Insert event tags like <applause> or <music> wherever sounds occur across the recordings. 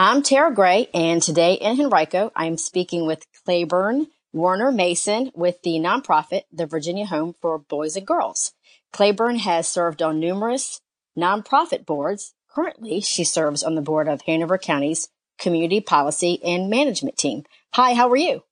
I'm Tara Gray, and today in Henrico, I'm speaking with Claiborne Warner Mason with the nonprofit, the Virginia Home for Boys and Girls. Claiborne has served on numerous nonprofit boards. Currently, she serves on the board of Hanover County's Community Policy and Management Team. Hi, how are you?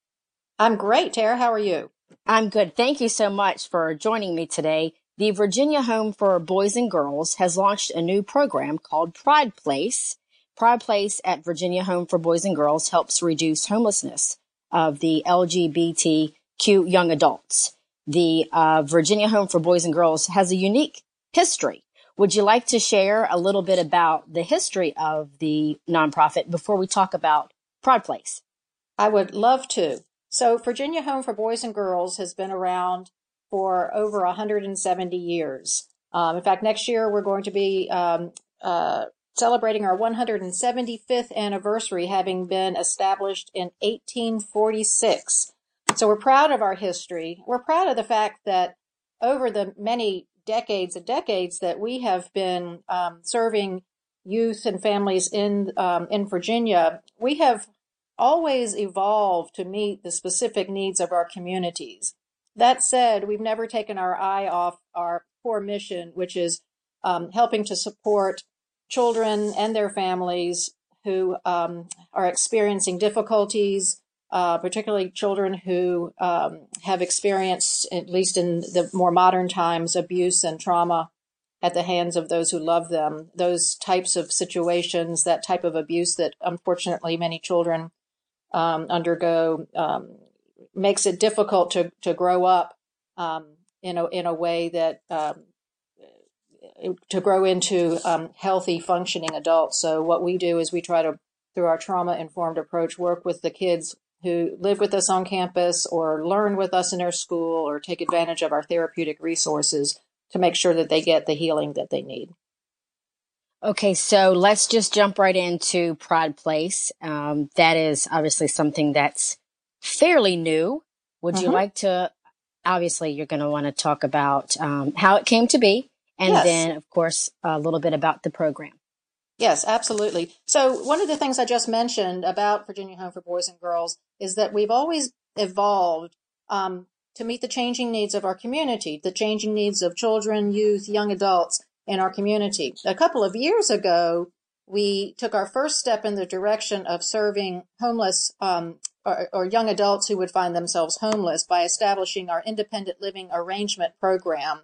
I'm great, Tara. How are you? I'm good. Thank you so much for joining me today. The Virginia Home for Boys and Girls has launched a new program called Pride Place Pride Place at Virginia Home for Boys and Girls helps reduce homelessness of the LGBTQ young adults. The uh, Virginia Home for Boys and Girls has a unique history. Would you like to share a little bit about the history of the nonprofit before we talk about Pride Place? I would love to. So, Virginia Home for Boys and Girls has been around for over 170 years. Um, in fact, next year we're going to be um, uh, celebrating our 175th anniversary, having been established in 1846. So we're proud of our history. We're proud of the fact that over the many decades and decades that we have been um, serving youth and families in um, in Virginia, we have always evolved to meet the specific needs of our communities. That said, we've never taken our eye off our core mission, which is um, helping to support children and their families who um, are experiencing difficulties, uh, particularly children who um, have experienced, at least in the more modern times, abuse and trauma at the hands of those who love them. Those types of situations, that type of abuse that unfortunately many children um, undergo, um, makes it difficult to, to grow up um, in a in a way that um, to grow into um, healthy, functioning adults. So what we do is we try to, through our trauma informed approach, work with the kids who live with us on campus or learn with us in our school or take advantage of our therapeutic resources to make sure that they get the healing that they need. Okay, so let's just jump right into Pride Place. Um, that is obviously something that's fairly new. Would mm-hmm. you like to? Obviously, you're going to want to talk about um, how it came to be, and yes. then, of course, a little bit about the program. Yes, absolutely. So, one of the things I just mentioned about Virginia Home for Boys and Girls is that we've always evolved um, to meet the changing needs of our community, the changing needs of children, youth, young adults in our community. A couple of years ago, we took our first step in the direction of serving homeless um, or, or, young adults who would find themselves homeless by establishing our independent living arrangement program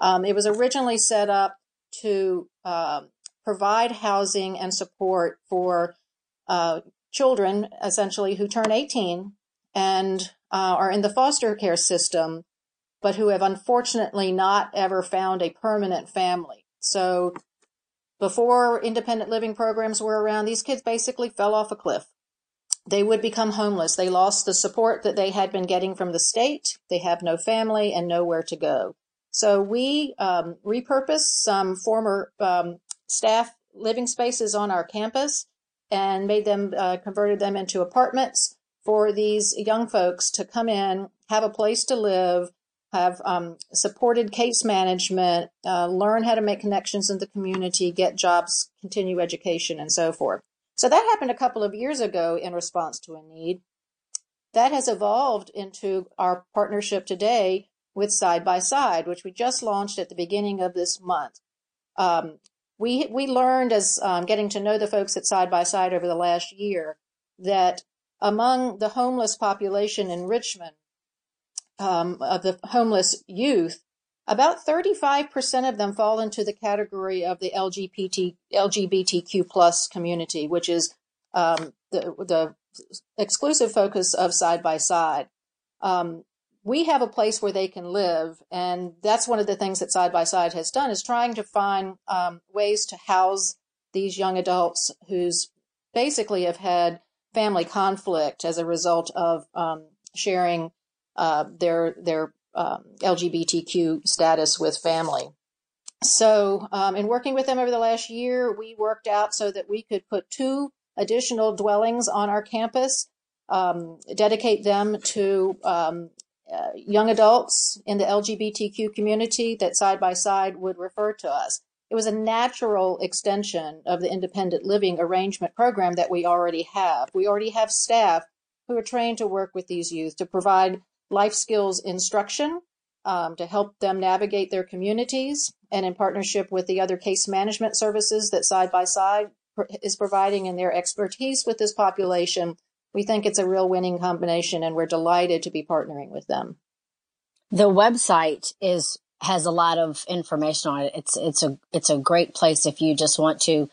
um, it was originally set up to uh, provide housing and support for uh, children, essentially, who turn 18 and uh, are in the foster care system, but who have unfortunately not ever found a permanent family. So before independent living programs were around, these kids basically fell off a cliff. They would become homeless. They lost the support that they had been getting from the state. They have no family and nowhere to go. So we um, repurposed some former um, staff living spaces on our campus and made them, uh, converted them into apartments for these young folks to come in, have a place to live, have um, supported case management, uh, learn how to make connections in the community, get jobs, continue education, and so forth. So that happened a couple of years ago in response to a need. That has evolved into our partnership today with Side by Side, which we just launched at the beginning of this month. Um, we we learned as um, getting to know the folks at Side by Side over the last year that among the homeless population in Richmond, um, of the homeless youth, about 35% of them fall into the category of the LGBT LGBTQ plus community, which is um, the the exclusive focus of Side by Side. Um, we have a place where they can live. And that's one of the things that Side by Side has done is trying to find um, ways to house these young adults who's basically have had family conflict as a result of um, sharing uh, their their um, LGBTQ status with family. So, um, in working with them over the last year, we worked out so that we could put two additional dwellings on our campus, um, dedicate them to um, uh, young adults in the LGBTQ community that side by side would refer to us. it was a natural extension of the independent living arrangement program that we already have. We already have staff who are trained to work with these youth to provide life skills instruction um, to help them navigate their communities and in partnership with the other case management services that side by side is providing in their expertise with this population we think it's a real winning combination and we're delighted to be partnering with them. The website is has a lot of information on it. It's it's a it's a great place if you just want to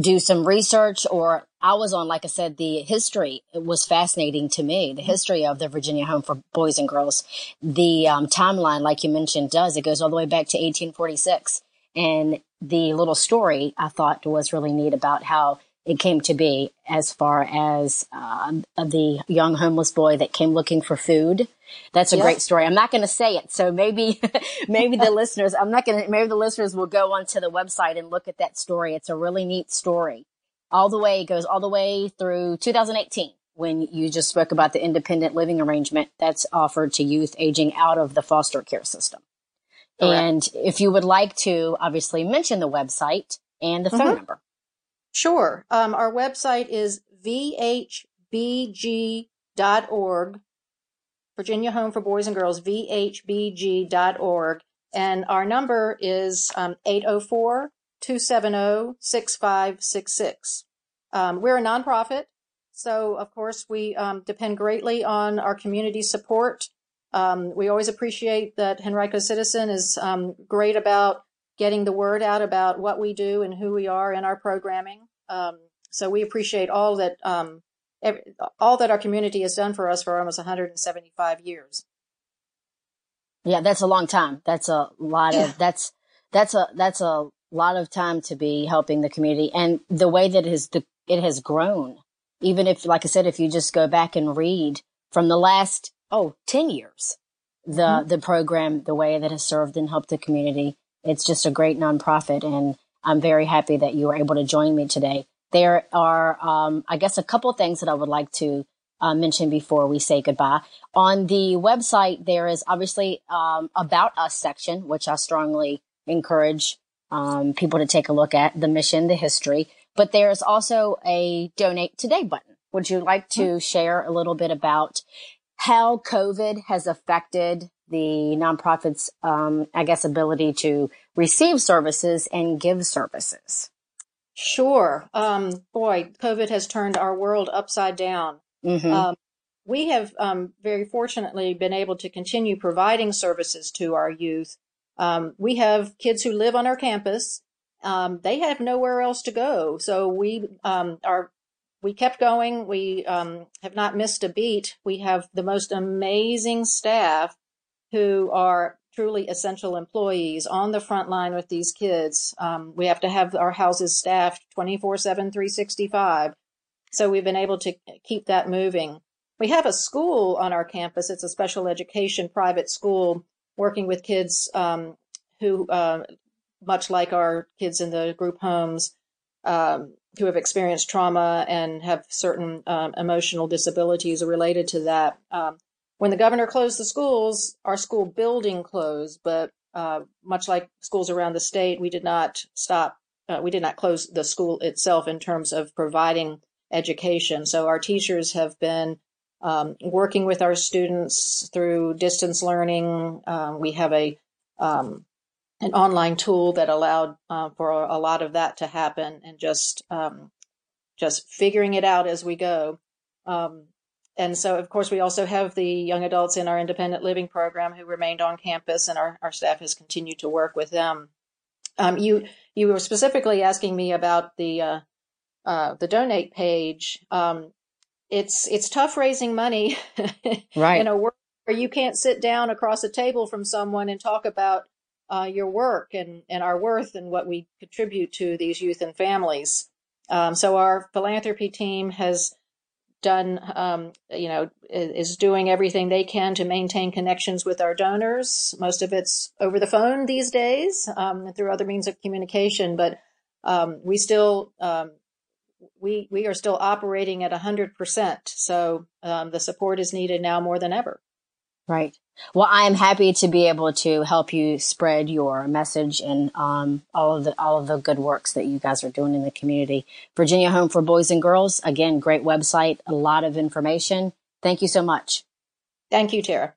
do some research or I was on like I said the history it was fascinating to me the history of the Virginia Home for Boys and Girls. The um, timeline like you mentioned does it goes all the way back to 1846 and the little story I thought was really neat about how it came to be as far as uh, the young homeless boy that came looking for food. That's a great story. I'm not going to say it. So maybe, <laughs> maybe the <laughs> listeners, I'm not going to, maybe the listeners will go onto the website and look at that story. It's a really neat story. All the way, it goes all the way through 2018 when you just spoke about the independent living arrangement that's offered to youth aging out of the foster care system. Correct. And if you would like to obviously mention the website and the phone mm-hmm. number. Sure. Um, our website is vhbg.org, Virginia Home for Boys and Girls, vhbg.org. And our number is um, 804 270 6566. Um, we're a nonprofit. So, of course, we um, depend greatly on our community support. Um, we always appreciate that Henrico Citizen is um, great about getting the word out about what we do and who we are in our programming. Um, so we appreciate all that um, every, all that our community has done for us for almost 175 years. Yeah, that's a long time. That's a lot of that's that's a that's a lot of time to be helping the community and the way that it has it has grown. Even if, like I said, if you just go back and read from the last oh 10 years, the mm-hmm. the program, the way that has served and helped the community it's just a great nonprofit, and I'm very happy that you were able to join me today. There are, um, I guess, a couple things that I would like to uh, mention before we say goodbye. On the website, there is obviously um, about us section, which I strongly encourage um, people to take a look at the mission, the history. But there's also a donate today button. Would you like to mm-hmm. share a little bit about how COVID has affected the nonprofit's, um, I guess, ability to receive services and give services? Sure. Um, boy, COVID has turned our world upside down. Mm-hmm. Um, we have um, very fortunately been able to continue providing services to our youth. Um, we have kids who live on our campus. Um, they have nowhere else to go, so we um, are we kept going. We um, have not missed a beat. We have the most amazing staff who are truly essential employees on the front line with these kids. Um, we have to have our houses staffed 24 7, 365. So we've been able to keep that moving. We have a school on our campus. It's a special education private school working with kids um, who, uh, much like our kids in the group homes, um, who have experienced trauma and have certain um, emotional disabilities related to that. When the governor closed the schools, our school building closed, but uh, much like schools around the state, we did not stop. Uh, we did not close the school itself in terms of providing education. So our teachers have been um, working with our students through distance learning. Um, we have a um, an online tool that allowed uh, for a, lot of that to happen, and just um, just figuring it out as we go. Um, and so, of course, we also have the young adults in our independent living program who remained on campus, and our, our staff has continued to work with them. Um, you you were specifically asking me about the uh, uh, the donate page. Um, it's it's tough raising money <laughs> right. in a work where you can't sit down across a table from someone and talk about uh, your work and, and our worth and what we contribute to these youth and families. Um, so our philanthropy team has done, um, you know, is doing everything they can to maintain connections with our donors. Most of it's over the phone these days um, through other means of communication, but um, we still um, we we are still operating at hundred percent. So um, the support is needed now more than ever. Right. Well, I am happy to be able to help you spread your message and um, all of the all of the good works that you guys are doing in the community. Virginia Home for Boys and Girls, again, great website, a lot of information. Thank you so much. Thank you, Tara.